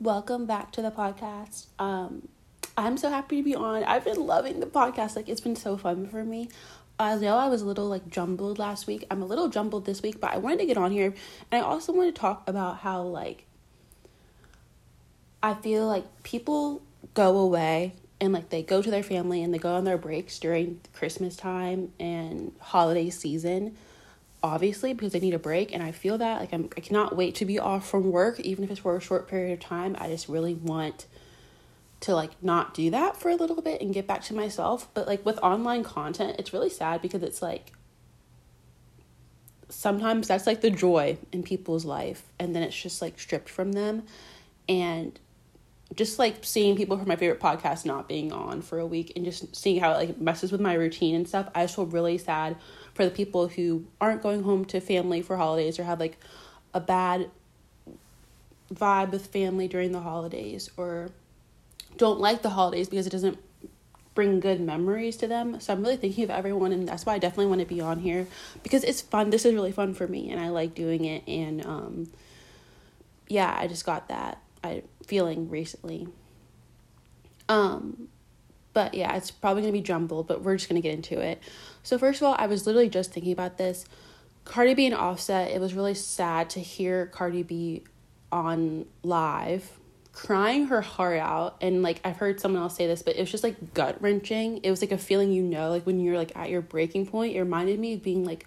welcome back to the podcast. Um, I'm so happy to be on. I've been loving the podcast. Like it's been so fun for me. I know I was a little like jumbled last week. I'm a little jumbled this week, but I wanted to get on here and I also want to talk about how like I feel like people go away and like they go to their family and they go on their breaks during Christmas time and holiday season obviously because I need a break and I feel that like I'm I cannot wait to be off from work even if it's for a short period of time. I just really want to like not do that for a little bit and get back to myself. But like with online content, it's really sad because it's like sometimes that's like the joy in people's life and then it's just like stripped from them and just like seeing people from my favorite podcast not being on for a week and just seeing how it like messes with my routine and stuff i just feel really sad for the people who aren't going home to family for holidays or have like a bad vibe with family during the holidays or don't like the holidays because it doesn't bring good memories to them. So I'm really thinking of everyone and that's why I definitely want to be on here because it's fun. This is really fun for me and I like doing it and um yeah, I just got that I feeling recently. Um but yeah, it's probably to be jumbled, but we're just to get into it. So first of all, I was literally just thinking about this. Cardi B and Offset, it was really sad to hear Cardi B on live crying her heart out and like I've heard someone else say this, but it was just like gut wrenching. It was like a feeling you know, like when you're like at your breaking point. It reminded me of being like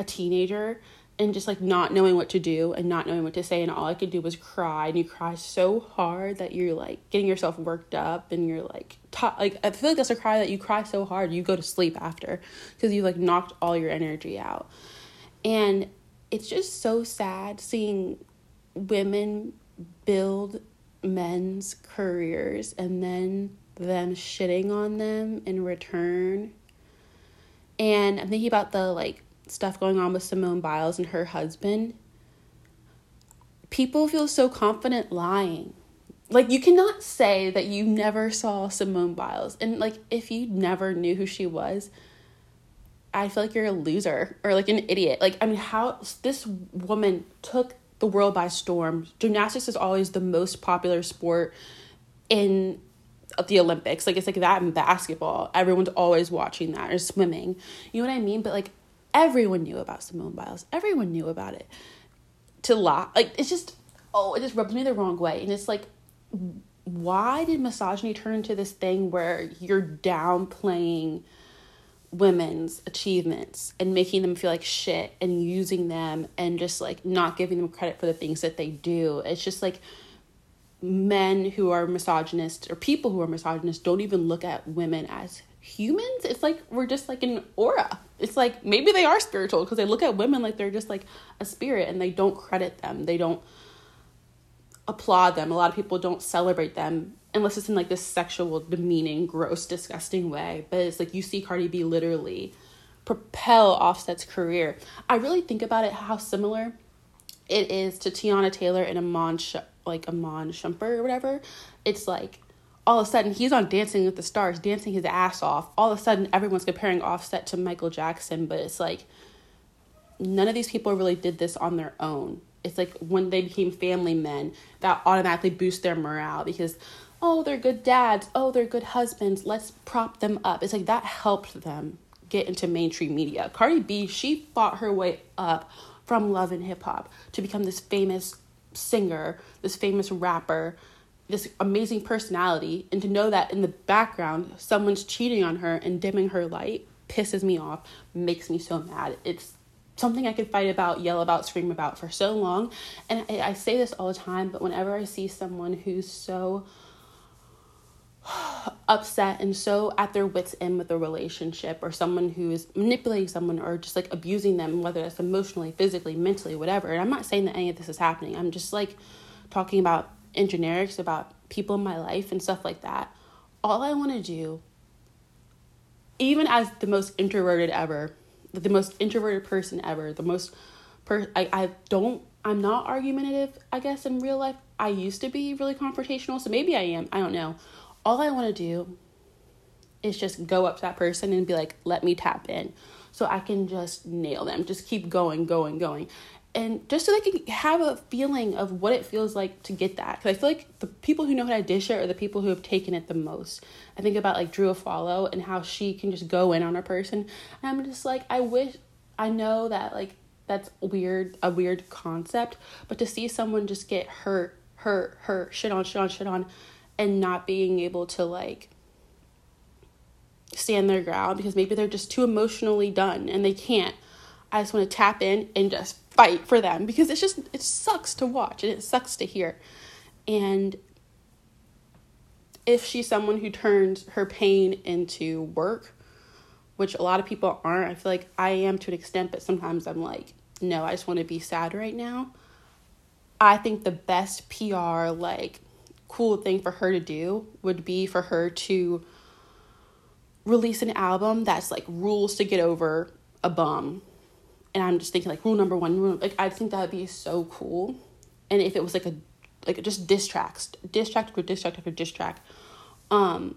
a teenager and just like not knowing what to do and not knowing what to say and all I could do was cry and you cry so hard that you're like getting yourself worked up and you're like like I feel like that's a cry that you cry so hard you go to sleep after because you like knocked all your energy out. And it's just so sad seeing women build men's careers and then them shitting on them in return. And I'm thinking about the like stuff going on with Simone Biles and her husband. People feel so confident lying. Like you cannot say that you never saw Simone Biles and like if you never knew who she was, I feel like you're a loser or like an idiot. Like I mean how this woman took the world by storm. Gymnastics is always the most popular sport in the Olympics. Like it's like that in basketball. Everyone's always watching that or swimming. You know what I mean? But like everyone knew about Simone Biles. Everyone knew about it. To lie, like it's just oh, it just rubs me the wrong way. And it's like why did misogyny turn into this thing where you're downplaying women's achievements and making them feel like shit and using them and just like not giving them credit for the things that they do. It's just like men who are misogynist or people who are misogynist don't even look at women as humans. It's like we're just like an aura. It's like maybe they are spiritual because they look at women like they're just like a spirit and they don't credit them. They don't applaud them. A lot of people don't celebrate them unless it's in like this sexual, demeaning, gross, disgusting way. But it's like you see Cardi B literally propel Offset's career. I really think about it how similar it is to Teyana Taylor and Iman Sh- like Amon Shumpert or whatever. It's like all of a sudden he's on Dancing with the Stars, dancing his ass off. All of a sudden everyone's comparing Offset to Michael Jackson, but it's like none of these people really did this on their own. It's like when they became family men, that automatically boosts their morale because oh, they're good dads, oh, they're good husbands, let's prop them up. It's like that helped them get into mainstream media. Cardi B, she fought her way up from love and hip hop to become this famous singer, this famous rapper, this amazing personality, and to know that in the background someone's cheating on her and dimming her light pisses me off, makes me so mad. It's something I could fight about, yell about, scream about for so long. And I, I say this all the time, but whenever I see someone who's so upset and so at their wits end with a relationship or someone who is manipulating someone or just like abusing them whether that's emotionally physically mentally whatever. And i'm not saying that any of this is happening. I'm just like talking about in generics about people in my life and stuff like that. All i want to do even as the most introverted ever the most introverted person ever the most per I, I don't i'm not argumentative i guess in real life. I used to be really confrontational so maybe i am. I don't know all I want to do is just go up to that person and be like, let me tap in. So I can just nail them, just keep going, going, going. and just so they can have a feeling of what it feels like to get that. Because I feel like the people who know how to dish it are the people who have taken it the most. I think about like Drew Afualo and how she can just go in on a person. And I'm just like, I wish, I know that like that's weird, a weird concept, but to see someone just get hurt, hurt, hurt, shit on, shit on, shit on, and not being able to like stand their ground because maybe they're just too emotionally done and they can't. I just want to tap in and just fight for them because it's just it sucks to watch and it sucks to hear. And if she's someone who turns her pain into work, which a lot of people aren't, I feel like I am to an extent, but sometimes I'm like, no, I just want to be sad right now. I think the best PR, like, cool thing for her to do would be for her to release an album that's like rules to get over a bum. And I'm just thinking like rule number one, rule, like I think that would be so cool. And if it was like a like just diss tracks, diss track after diss track after diss track, um,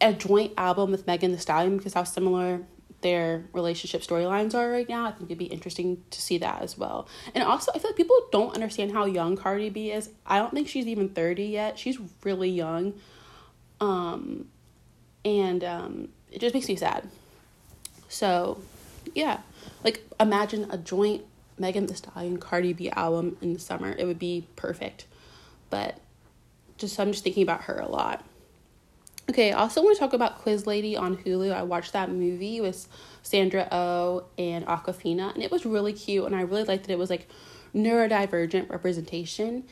a joint album with Megan Thee Stallion because how similar their relationship storylines are right now. I think it'd be interesting to see that as well. And also, I feel like people don't understand how young Cardi B is. I don't think she's even thirty yet. She's really young, um, and um, it just makes me sad. So, yeah. Like imagine a joint Megan Thee Stallion Cardi B album in the summer. It would be perfect. But just I'm just thinking about her a lot. Okay, I also want to talk about Quiz Lady on Hulu. I watched that movie with Sandra O oh and Awkwafina, and it was really cute. And I really liked that it was like neurodivergent representation.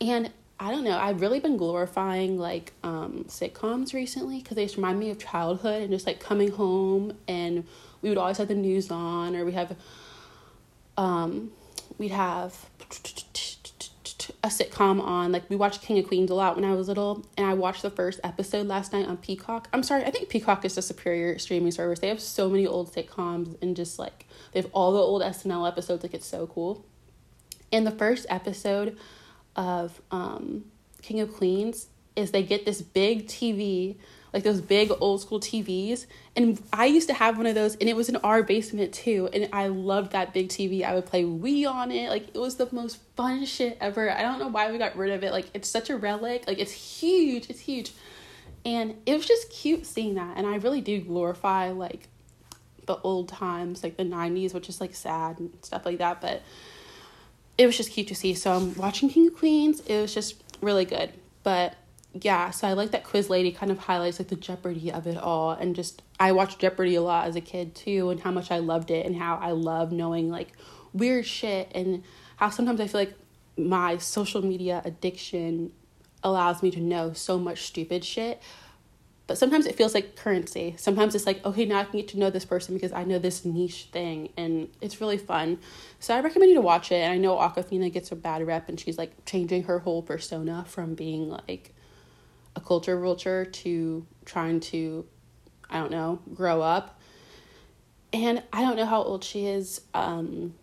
And I don't know, I've really been glorifying like um, sitcoms recently because they just remind me of childhood and just like coming home and we would always have the news on or we have um we'd have a sitcom on like we watched king of queens a lot when i was little and i watched the first episode last night on peacock. I'm sorry i think peacock is a superior streaming service. They have so many old sitcoms and just like they have all the old snl episodes like it's so cool. And the first episode of um king of queens is they get this big tv like those big old school TVs. And I used to have one of those, and it was in our basement too. And I loved that big TV. I would play Wii on it. Like it was the most fun shit ever. I don't know why we got rid of it. Like it's such a relic. Like it's huge. It's huge. And it was just cute seeing that. And I really do glorify like the old times, like the 90s, which is like sad and stuff like that. But it was just cute to see. So I'm watching King of Queens. It was just really good. But yeah, so I like that Quiz Lady kind of highlights like the jeopardy of it all and just I watched Jeopardy a lot as a kid too and how much I loved it and how I love knowing like weird shit and how sometimes I feel like my social media addiction allows me to know so much stupid shit. But sometimes it feels like currency. Sometimes it's like, okay, now I can get to know this person because I know this niche thing and it's really fun. So I recommend you to watch it. And I know Awkwafina gets a bad rep and she's like changing her whole persona from being like a culture vulture to trying to, I don't know, grow up. And I don't know how old she is. Um,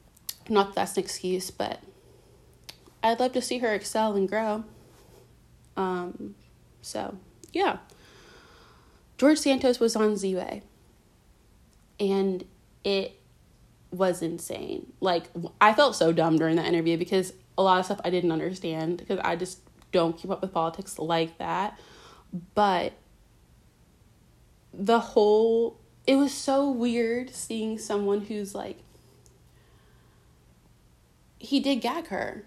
not that that's an excuse, but I'd love to see her excel and grow. Um, so, yeah. George Santos was on Zíwe. And it was insane. Like, I felt so dumb during that interview because a lot of stuff I didn't understand because I just don't keep up with politics like that. But the whole it was so weird seeing someone who's like he did gag her.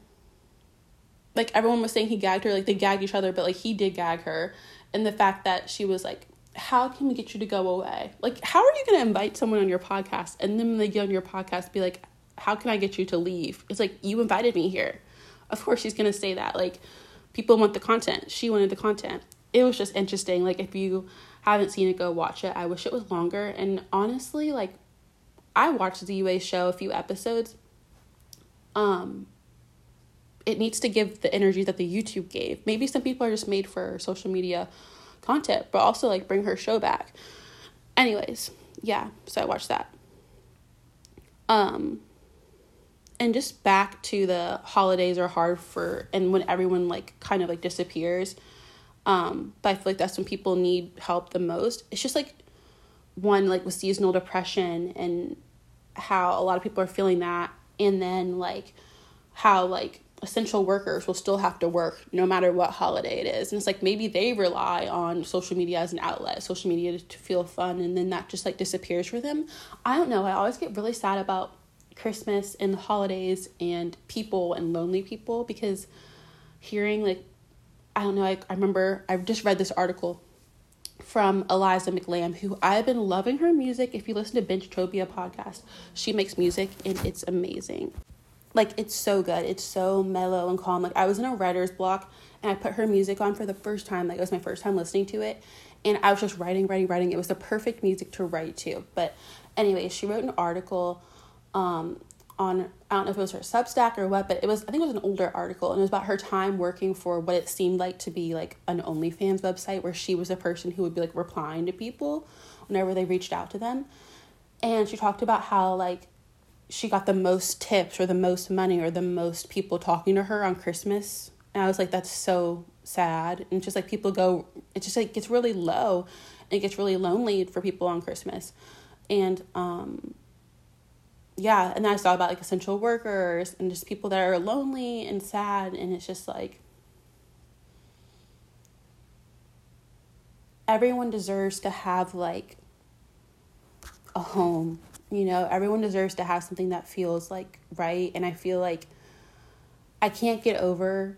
Like everyone was saying he gagged her, like they gagged each other, but like he did gag her. And the fact that she was like, How can we get you to go away? Like, how are you gonna invite someone on your podcast and then when they get on your podcast be like, How can I get you to leave? It's like you invited me here. Of course she's gonna say that. Like people want the content. She wanted the content. It was just interesting. Like if you haven't seen it, go watch it. I wish it was longer. And honestly, like I watched the UA show a few episodes. Um it needs to give the energy that the YouTube gave. Maybe some people are just made for social media content, but also like bring her show back. Anyways, yeah, so I watched that. Um and just back to the holidays are hard for and when everyone like kind of like disappears um but i feel like that's when people need help the most. It's just like one like with seasonal depression and how a lot of people are feeling that and then like how like essential workers will still have to work no matter what holiday it is. And it's like maybe they rely on social media as an outlet social media to feel fun and then that just like disappears for them. I don't know. I always get really sad about christmas and the holidays and people and lonely people because hearing like i don't know i, I remember i just read this article from Eliza McLamb, who I've been loving her music. If you listen to Binchtopia podcast, she makes music and it's amazing like it's so good. It's so mellow and calm. Like I was in a writer's block and I put her music on for the first time. Like it was my first time listening to it. And I was just writing, writing, writing. It was the perfect music to write to. But anyway, she wrote an article um, on I don't know if it was her Substack or what, but it was I think it was an older article and it was about her time working for what it seemed like to be like an OnlyFans website where she was a person who would be like replying to people whenever they reached out to them. And she talked about how like she got the most tips or the most money or the most people talking to her on Christmas. And I was like, that's so sad. And just like people go, it just like gets really low and it gets really lonely for people on Christmas. And um, yeah, and then I saw about like essential workers and just people that are lonely and sad. And it's just like, everyone deserves to have like a home you know, everyone deserves to have something that feels like right. And I feel like I can't get over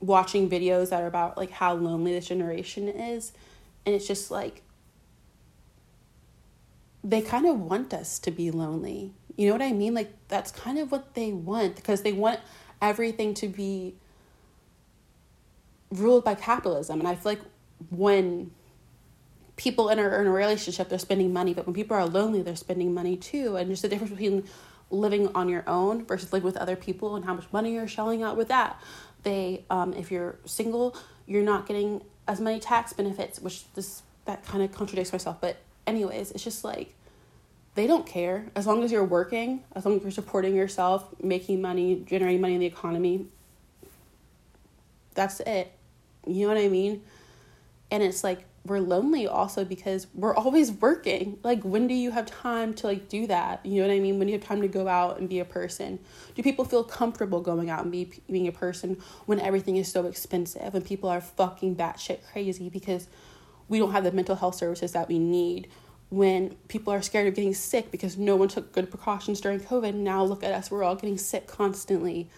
watching videos that are about like how lonely this generation is. And it's just like they kind of want us to be lonely. You know what I mean? Like that's kind of what they want because they want everything to be ruled by capitalism. And I feel like when people in a, in a relationship they're spending money but when people are lonely they're spending money too and just the difference between living on your own versus living with other people and how much money you're shelling out with that they um, if you're single you're not getting as many tax benefits which this that kind of contradicts myself but anyways it's just like they don't care as long as you're working as long as you're supporting yourself making money generating money in the economy that's it you know what i mean and it's like we're lonely also because we're always working. Like when do you have time to like do that? You know what I mean? When do you have time to go out and be a person? Do people feel comfortable going out and be being a person when everything is so expensive and people are fucking batshit crazy because we don't have the mental health services that we need? When people are scared of getting sick because no one took good precautions during COVID, now look at us, we're all getting sick constantly.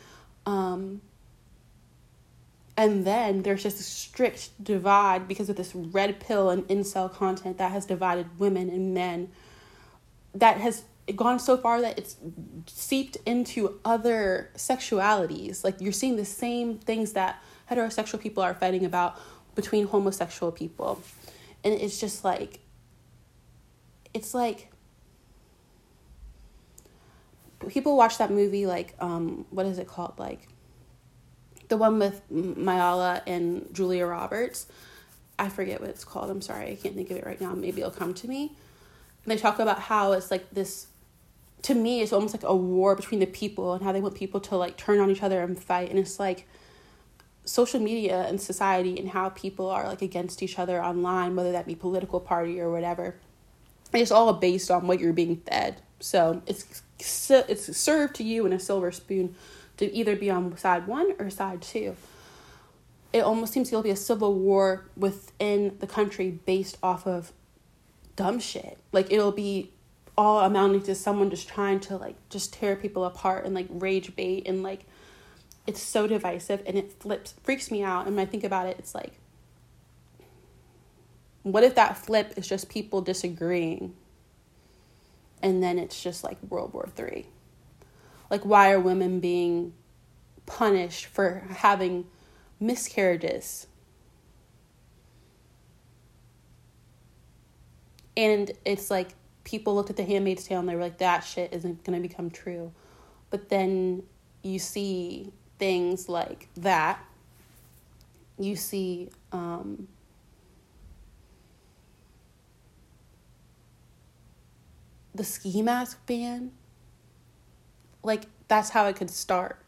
Um, and then there's just a strict divide because of this red pill and incel content that has divided women and men. That has gone so far that it's seeped into other sexualities. Like you're seeing the same things that heterosexual people are fighting about between homosexual people. And it's just like, it's like, people watch that movie like, um, what is it called? Like, the one with Mayala and Julia Roberts. I forget what it's called. I'm sorry, I can't think of it right now. Maybe it'll come to me. And they talk about how it's like this. To me, it's almost like a war between the people and how they want people to like turn on each other and fight. And it's like social media and society and how people are like against each other online, whether that be political party or whatever. It's all based on what you're being fed. So it's it's served to you in a silver spoon to either be on side one or side two. It almost seems to be a civil war within the country based off of dumb shit. Like it'll be all amounting to someone just trying to like just tear people apart and like rage bait and like it's so divisive and it flips freaks me out. And when I think about it it's like what if that flip is just people disagreeing? And then it's just like World War Three? like why are women being punished for having miscarriages? And it's like people looked at the handmaid's tale and they were like that shit isn't going to become true. But then you see things like that you see um, the ski mask ban like that's how it could start.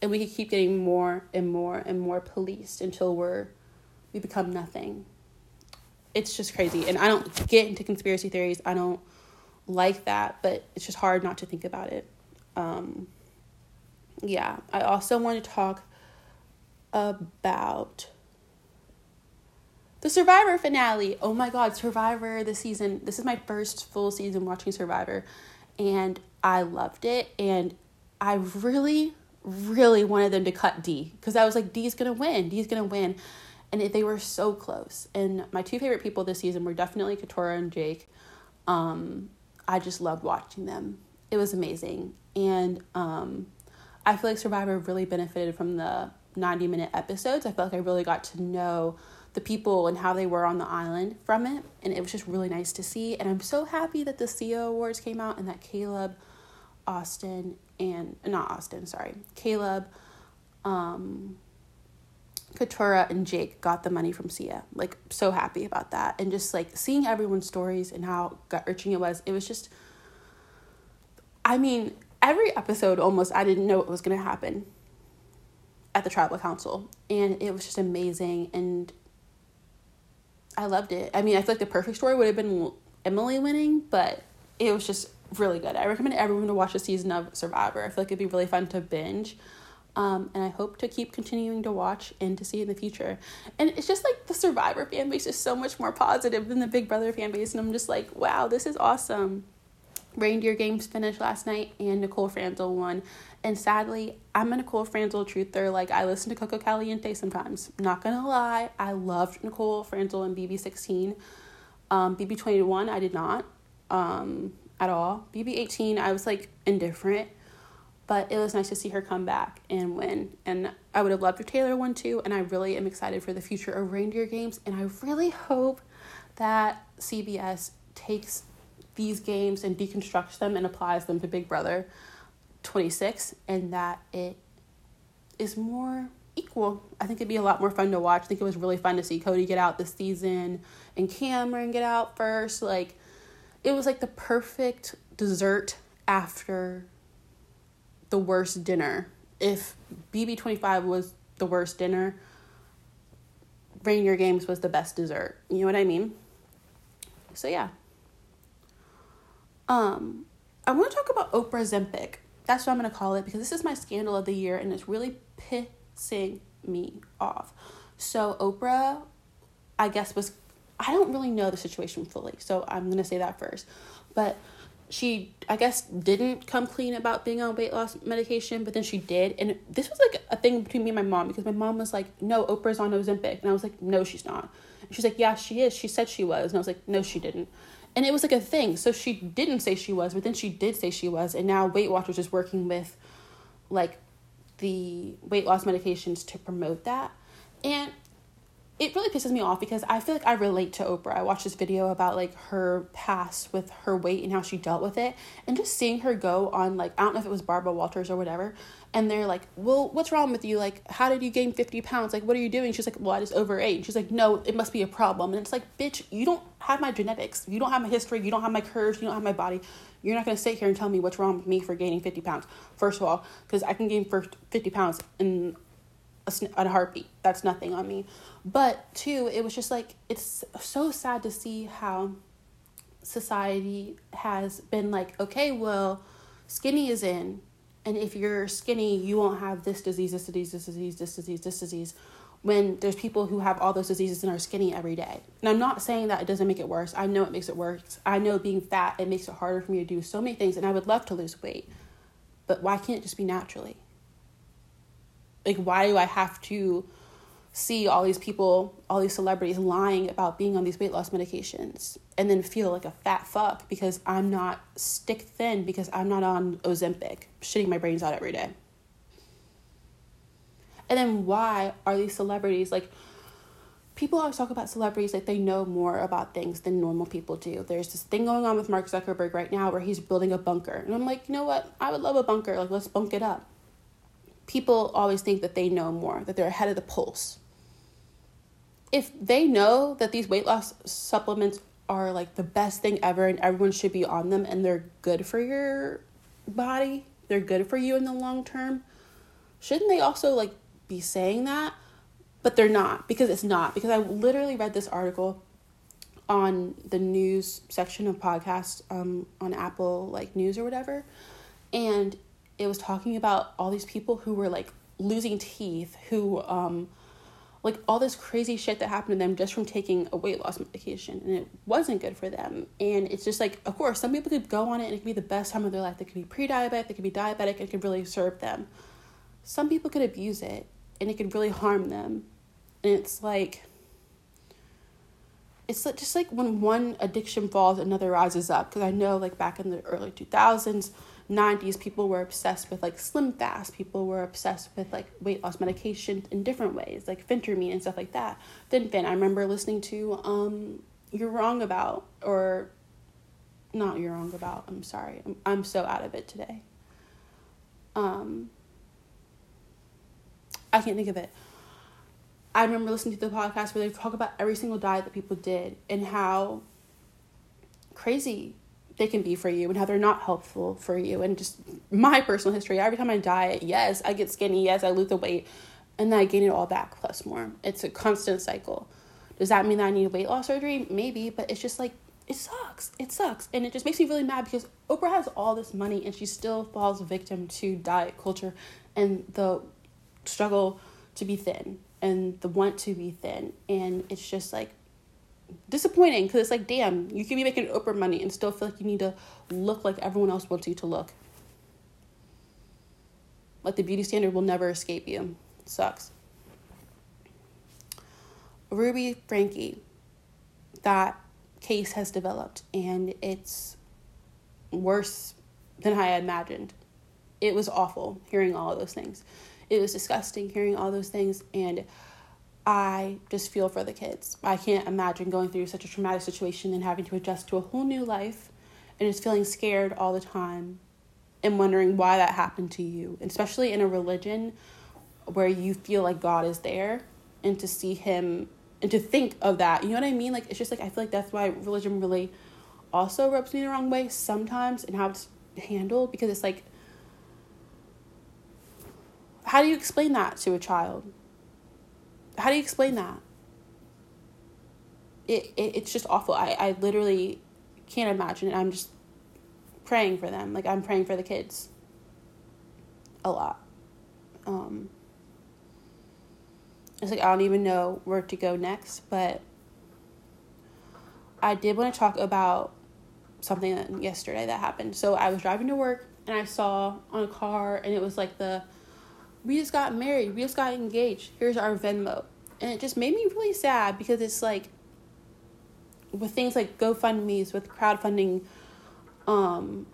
And we could keep getting more and more and more policed until we're we become nothing. It's just crazy. And I don't get into conspiracy theories. I don't like that, but it's just hard not to think about it. Um, yeah, I also want to talk about the Survivor finale. Oh my God, Survivor this season. This is my first full season watching Survivor, and I loved it. And I really, really wanted them to cut D because I was like, D's gonna win. D's gonna win. And they were so close. And my two favorite people this season were definitely Katurah and Jake. Um, I just loved watching them. It was amazing. And um, I feel like Survivor really benefited from the 90 minute episodes. I felt like I really got to know the people and how they were on the island from it. And it was just really nice to see. And I'm so happy that the Sia Awards came out and that Caleb, Austin, and not Austin, sorry, Caleb, um, Katurah, and Jake got the money from Sia. Like, so happy about that. And just like seeing everyone's stories and how gut wrenching it was, it was just, I mean, every episode almost, I didn't know what was going to happen at the tribal council. And it was just amazing. And I loved it. I mean, I feel like the perfect story would have been Emily winning, but it was just really good. I recommend everyone to watch a season of Survivor. I feel like it'd be really fun to binge. Um, and I hope to keep continuing to watch and to see in the future. And it's just like the Survivor fan base is so much more positive than the Big Brother fan base. And I'm just like, wow, this is awesome. Reindeer Games finished last night and Nicole Franzel won. And sadly, I'm a Nicole Franzel truther. Like, I listen to Coco Caliente sometimes. Not gonna lie, I loved Nicole Franzel and BB16. Um, BB21, I did not um, at all. BB18, I was like indifferent. But it was nice to see her come back and win. And I would have loved if Taylor won too. And I really am excited for the future of Reindeer Games. And I really hope that CBS takes these games and deconstructs them and applies them to Big Brother 26 and that it is more equal. I think it'd be a lot more fun to watch. I think it was really fun to see Cody get out this season and Cameron get out first. Like it was like the perfect dessert after the worst dinner. If BB25 was the worst dinner, Reindeer Games was the best dessert. You know what I mean? So yeah. Um, I want to talk about Oprah Zempic. That's what I'm going to call it because this is my scandal of the year and it's really pissing me off. So, Oprah, I guess, was, I don't really know the situation fully. So, I'm going to say that first. But she, I guess, didn't come clean about being on weight loss medication, but then she did. And this was like a thing between me and my mom because my mom was like, no, Oprah's on Ozempic. And I was like, no, she's not. She's like, yeah, she is. She said she was. And I was like, no, she didn't. And it was like a thing. So she didn't say she was, but then she did say she was. And now Weight Watchers is working with like the weight loss medications to promote that. And it really pisses me off because I feel like I relate to Oprah. I watched this video about like her past with her weight and how she dealt with it. And just seeing her go on like I don't know if it was Barbara Walters or whatever, and they're like, Well, what's wrong with you? Like, how did you gain 50 pounds? Like, what are you doing? She's like, Well, I just overate. And she's like, No, it must be a problem. And it's like, bitch, you don't have my genetics. You don't have my history, you don't have my curves, you don't have my body. You're not gonna sit here and tell me what's wrong with me for gaining 50 pounds. First of all, because I can gain for 50 pounds in a, a heartbeat. That's nothing on me. But two, it was just like it's so sad to see how society has been like, okay, well, skinny is in, and if you're skinny, you won't have this disease, this disease, this disease, this disease, this disease. When there's people who have all those diseases and are skinny every day. And I'm not saying that it doesn't make it worse. I know it makes it worse. I know being fat, it makes it harder for me to do so many things, and I would love to lose weight. But why can't it just be naturally? Like, why do I have to see all these people, all these celebrities lying about being on these weight loss medications and then feel like a fat fuck because I'm not stick thin because I'm not on Ozempic, shitting my brains out every day. And then why are these celebrities like people always talk about celebrities like they know more about things than normal people do. There's this thing going on with Mark Zuckerberg right now where he's building a bunker. And I'm like, you know what? I would love a bunker. Like let's bunk it up. People always think that they know more, that they're ahead of the pulse if they know that these weight loss supplements are like the best thing ever and everyone should be on them and they're good for your body, they're good for you in the long term, shouldn't they also like be saying that? But they're not because it's not. Because I literally read this article on the news section of podcasts um, on Apple like news or whatever, and it was talking about all these people who were like losing teeth, who um, like all this crazy shit that happened to them just from taking a weight loss medication and it wasn't good for them. And it's just like of course some people could go on it and it could be the best time of their life. They could be pre-diabetic they could be diabetic and it could really serve them. Some people could abuse it and it could really harm them. And it's like it's just like when one addiction falls another rises up. Because i know like back in the early 2000s 90s people were obsessed with like slim fast. People were obsessed with like weight loss medication in different ways like phentermine and stuff like that. Then Finn, i remember listening to um you're wrong about or not you're wrong about i'm sorry i'm, I'm so out of it today. Um i can't think of it. I remember listening to the podcast where they talk about every single diet that people did and how crazy they can be for you and how they're not helpful for you. And just my personal history every time i diet yes i get skinny yes i lose the weight and then i gain it all back plus more. It's a constant cycle. Does that mean that i need weight loss surgery? Maybe but it's just like it sucks. It sucks. And it just makes me really mad because oprah has all this money and she still falls victim to diet culture and the struggle to be thin and the want to be thin. And it's just like disappointing because it's like, damn, you can be making Oprah money and still feel like you need to look like everyone else wants you to look. Like the beauty standard will never escape you. Sucks. Ruby Franke, that case has developed and it's worse than I imagined. It was awful hearing all of those things. It was disgusting hearing all those things and I just feel for the kids. I can't imagine going through such a traumatic situation and having to adjust to a whole new life and just feeling scared all the time and wondering why that happened to you, especially in a religion where you feel like God is there and to see him and to think of that. You know what I mean? Like it's just like I feel like that's why religion really also rubs me the wrong way sometimes and how it's handled because it's like how do you explain that to a child? How do you explain that? It, it it's just awful. I, I literally can't imagine it. I'm just praying for them. Like I'm praying for the kids a lot. Um it's like I don't even know where to go next, but I did want to talk about something that yesterday that happened. So I was driving to work and I saw on a car and it was like the we just got married, we just got engaged. Here's our Venmo. And it just made me really sad because it's like with things like GoFundMe's, with crowdfunding, um,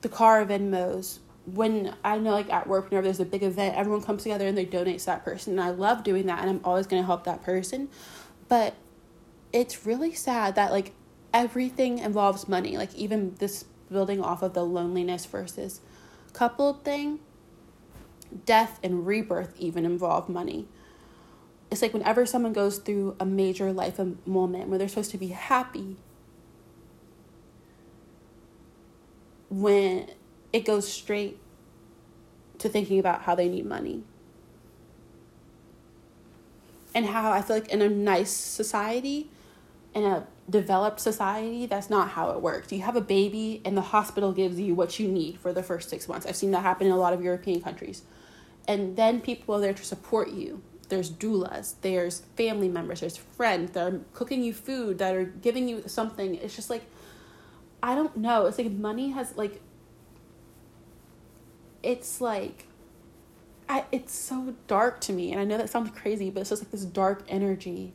the car Venmos, when I know like at work, whenever there's a big event, everyone comes together and they donate to that person. And I love doing that and I'm always gonna help that person. But it's really sad that like everything involves money. Like even this building off of the loneliness versus coupled thing death and rebirth even involve money. It's like whenever someone goes through a major life moment where they're supposed to be happy, when it goes straight to thinking about how they need money. And how I feel like in a nice society, in a developed society, that's not how it works. You have a baby, and the hospital gives you what you need for the first six months. I've seen that happen in a lot of European countries and then people are there to support you there's doulas there's family members there's friends that are cooking you food that are giving you something it's just like i don't know it's like money has like it's like I, it's so dark to me and i know that sounds crazy but it's just like this dark energy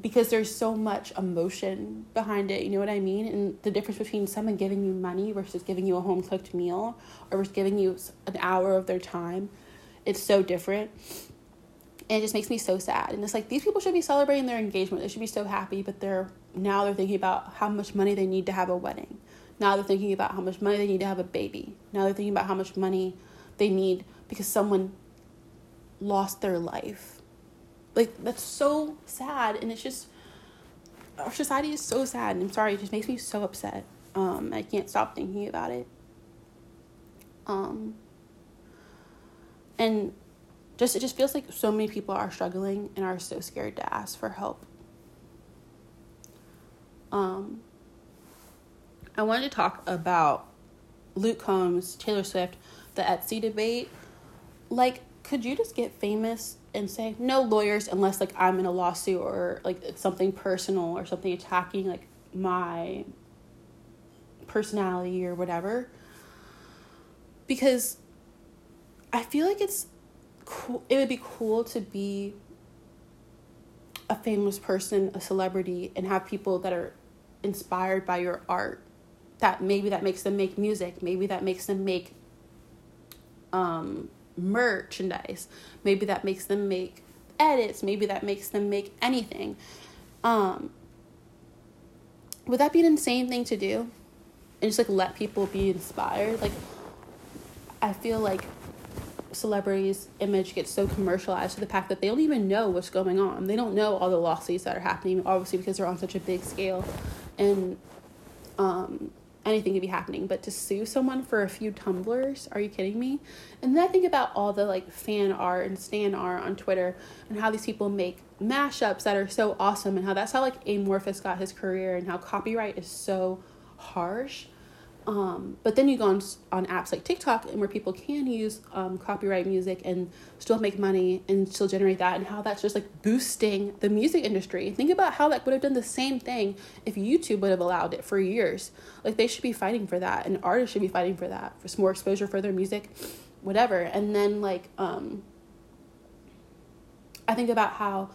because there's so much emotion behind it. You know what I mean? And the difference between someone giving you money versus giving you a home cooked meal or versus giving you an hour of their time, it's so different. And it just makes me so sad. And it's like these people should be celebrating their engagement. They should be so happy, but they're now they're thinking about how much money they need to have a wedding. Now they're thinking about how much money they need to have a baby. Now they're thinking about how much money they need because someone lost their life like that's so sad and it's just our society is so sad and i'm sorry it just makes me so upset um i can't stop thinking about it um and just it just feels like so many people are struggling and are so scared to ask for help Um, I wanted to talk about Luke Combs, Taylor Swift, the Etsy debate. Like, could you just get famous and say no lawyers unless like I'm in a lawsuit or like it's something personal or something attacking like my personality or whatever? Because I feel like it's cool it would be cool to be a famous person, a celebrity, and have people that are inspired by your art. That maybe that makes them make music, maybe that makes them make um, merchandise, maybe that makes them make edits, maybe that makes them make anything. Um, would that be an insane thing to do? And just like let people be inspired? Like, I feel like celebrities' image gets so commercialized to the fact that they don't even know what's going on. They don't know all the lawsuits that are happening, obviously because they're on such a big scale, and um, anything could be happening. But to sue someone for a few tumblers, are you kidding me? And then I think about all the like fan art and stan art on Twitter and how these people make mashups that are so awesome, and how that's how like Amorphous got his career, and how copyright is so harsh um, but then you go on on apps like TikTok and where people can use um, copyright music and still make money and still generate that and how that's just like boosting the music industry. Think about how that would have done the same thing if YouTube would have allowed it for years. Like they should be fighting for that and artists should be fighting for that for some more exposure for their music, whatever. And then like um, I think about how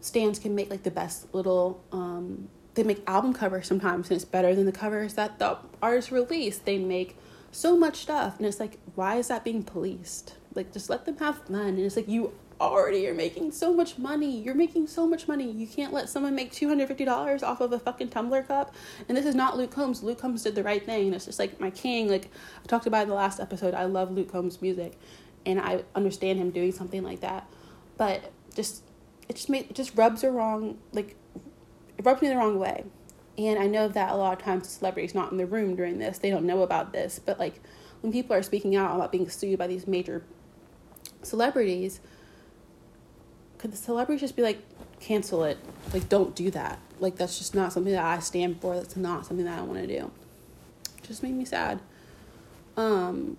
stands can make like the best little um, they make album covers sometimes and it's better than the covers that the artists release. They make so much stuff and it's like why is that being policed? Like just let them have fun and it's like you already are making so much money. You're making so much money. You can't let someone make two hundred fifty dollars off of a fucking tumbler cup. And this is not Luke Combs. Luke Combs did the right thing. And It's just like my king. Like I talked about in the last episode. I love Luke Combs' music, and I understand him doing something like that. But just it just made it just rubs her wrong. Like it rubbed me the wrong way. And I know that a lot of times the celebrity's not in the room during this. They don't know about this. But like when people are speaking out about being sued by these major celebrities, could the celebrities just be like, cancel it? Like, don't do that. Like, that's just not something that I stand for. That's not something that I want to do. It just made me sad. Um,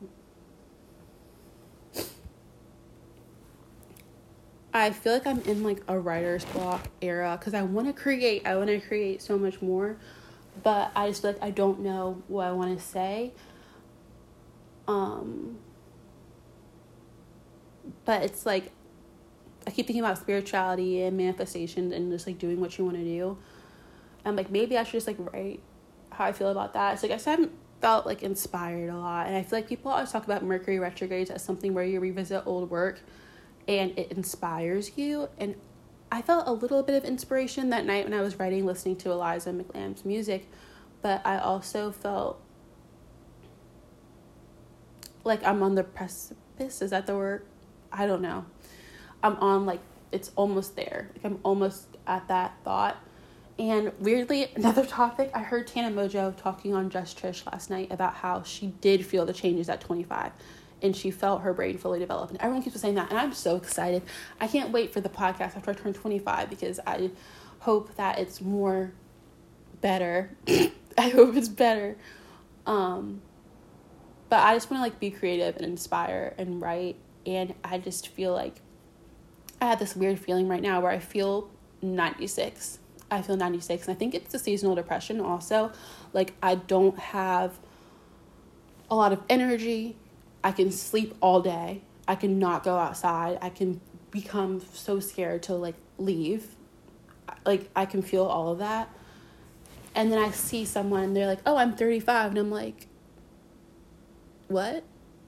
I feel like I'm in like a writer's block era because I want to create. I want to create so much more, but I just feel like I don't know what I want to say. Um, but it's like I keep thinking about spirituality and manifestation and just like doing what you want to do. I'm like maybe I should just like write how I feel about that. It's like I just haven't felt like inspired a lot, and I feel like people always talk about Mercury retrogrades as something where you revisit old work and it inspires you. And I felt a little bit of inspiration that night when I was writing, listening to Eliza McLamb's music, but I also felt like I'm on the precipice. Is that the word? I don't know. I'm on like it's almost there. Like I'm almost at that thought. And weirdly, another topic, I heard Tana Mongeau talking on Just Trish last night about how she did feel the changes at 25 and she felt her brain fully develop. And everyone keeps saying that, and I'm so excited. I can't wait for the podcast after I turn 25 because I hope that it's more better. I hope it's better. Um, but I just want to like be creative and inspire and write, and I just feel like I have this weird feeling right now where I feel 96. I feel 96, and I think it's the seasonal depression also. Like, I don't have a lot of energy I can sleep all day. I can not go outside. I can become so scared to like leave. Like I can feel all of that. And then I see someone and they're like, "Oh, I'm 35." And I'm like, "What?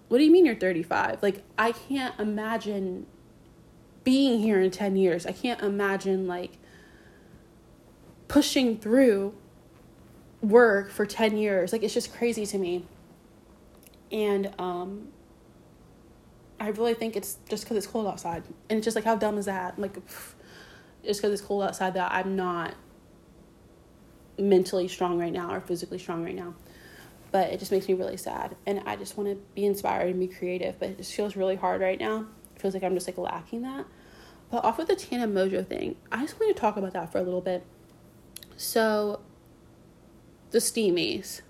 What do you mean you're 35?" Like I can't imagine being here in 10 years. I can't imagine like pushing through work for 10 years. Like it's just crazy to me and um, I really think it's just because it's cold outside, and it's just like how dumb is that? Like, pff, just because it's cold outside, that I'm not mentally strong right now or physically strong right now. But it just makes me really sad, and I just want to be inspired and be creative. But it just feels really hard right now. It feels like I'm just like lacking that. But off of the Tana Mongeau thing, I just want to talk about that for a little bit. So, the steamies.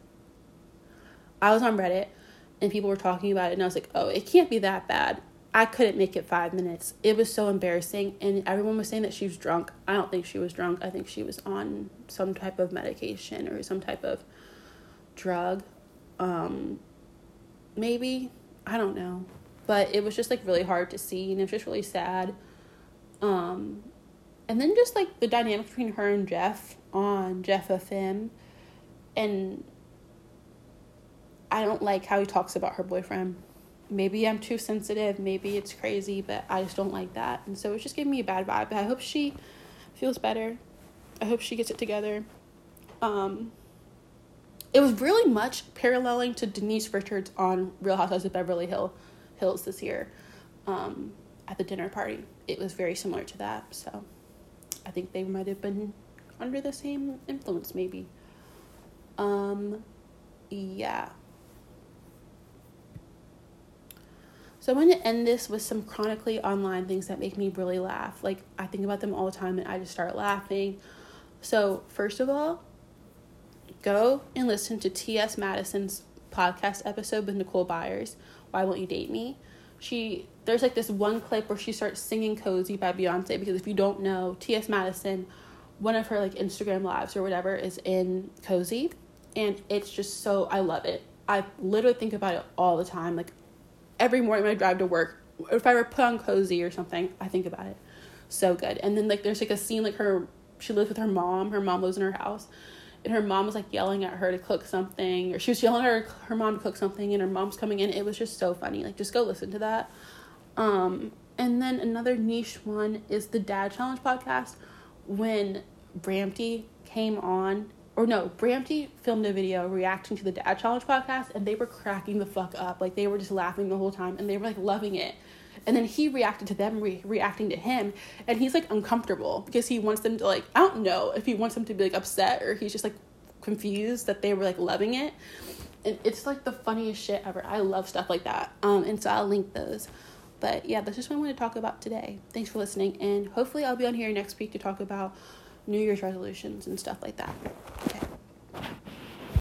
I was on Reddit and people were talking about it, and I was like, oh, it can't be that bad. I couldn't make it five minutes. It was so embarrassing, and everyone was saying that she was drunk. I don't think she was drunk. I think she was on some type of medication or some type of drug. Um, maybe. I don't know. But it was just like really hard to see, and it was just really sad. Um, and then just like the dynamic between her and Jeff on Jeff FM, and I don't like how he talks about her boyfriend. Maybe I'm too sensitive, maybe it's crazy, but I just don't like that. And so it's just giving me a bad vibe. But I hope she feels better. I hope she gets it together. Um, it was really much paralleling to Denise Richards on Real Housewives of Beverly Hill Hills this year um, at the dinner party. It was very similar to that. So I think they might have been under the same influence, maybe. Um, yeah. So I'm going to end this with some chronically online things that make me really laugh. Like I think about them all the time and I just start laughing. So, first of all, go and listen to T.S. Madison's podcast episode with Nicole Byers, Why Won't You Date Me? She there's like this one clip where she starts singing Cozy by Beyonce because if you don't know, T.S. Madison, one of her like Instagram lives or whatever is in Cozy and it's just so I love it. I literally think about it all the time. Like every morning when I drive to work, if I were put on cozy or something, I think about it. So good. And then like there's like a scene like her she lives with her mom. Her mom lives in her house. And her mom was like yelling at her to cook something, or she was yelling at her her mom to cook something, and her mom's coming in. It was just so funny. Like just go listen to that. Um, and then another niche one is the Dad Challenge podcast. When Bramty came on or no, Bramty filmed a video reacting to the Dad Challenge podcast, and they were cracking the fuck up. Like they were just laughing the whole time, and they were like loving it. And then he reacted to them re- reacting to him, and he's like uncomfortable because he wants them to like I don't know if he wants them to be like upset or he's just like confused that they were like loving it. And it's like the funniest shit ever. I love stuff like that. Um, and so I'll link those. But yeah, that's just what I want to talk about today. Thanks for listening, and hopefully I'll be on here next week to talk about New Year's resolutions and stuff like that. Okay.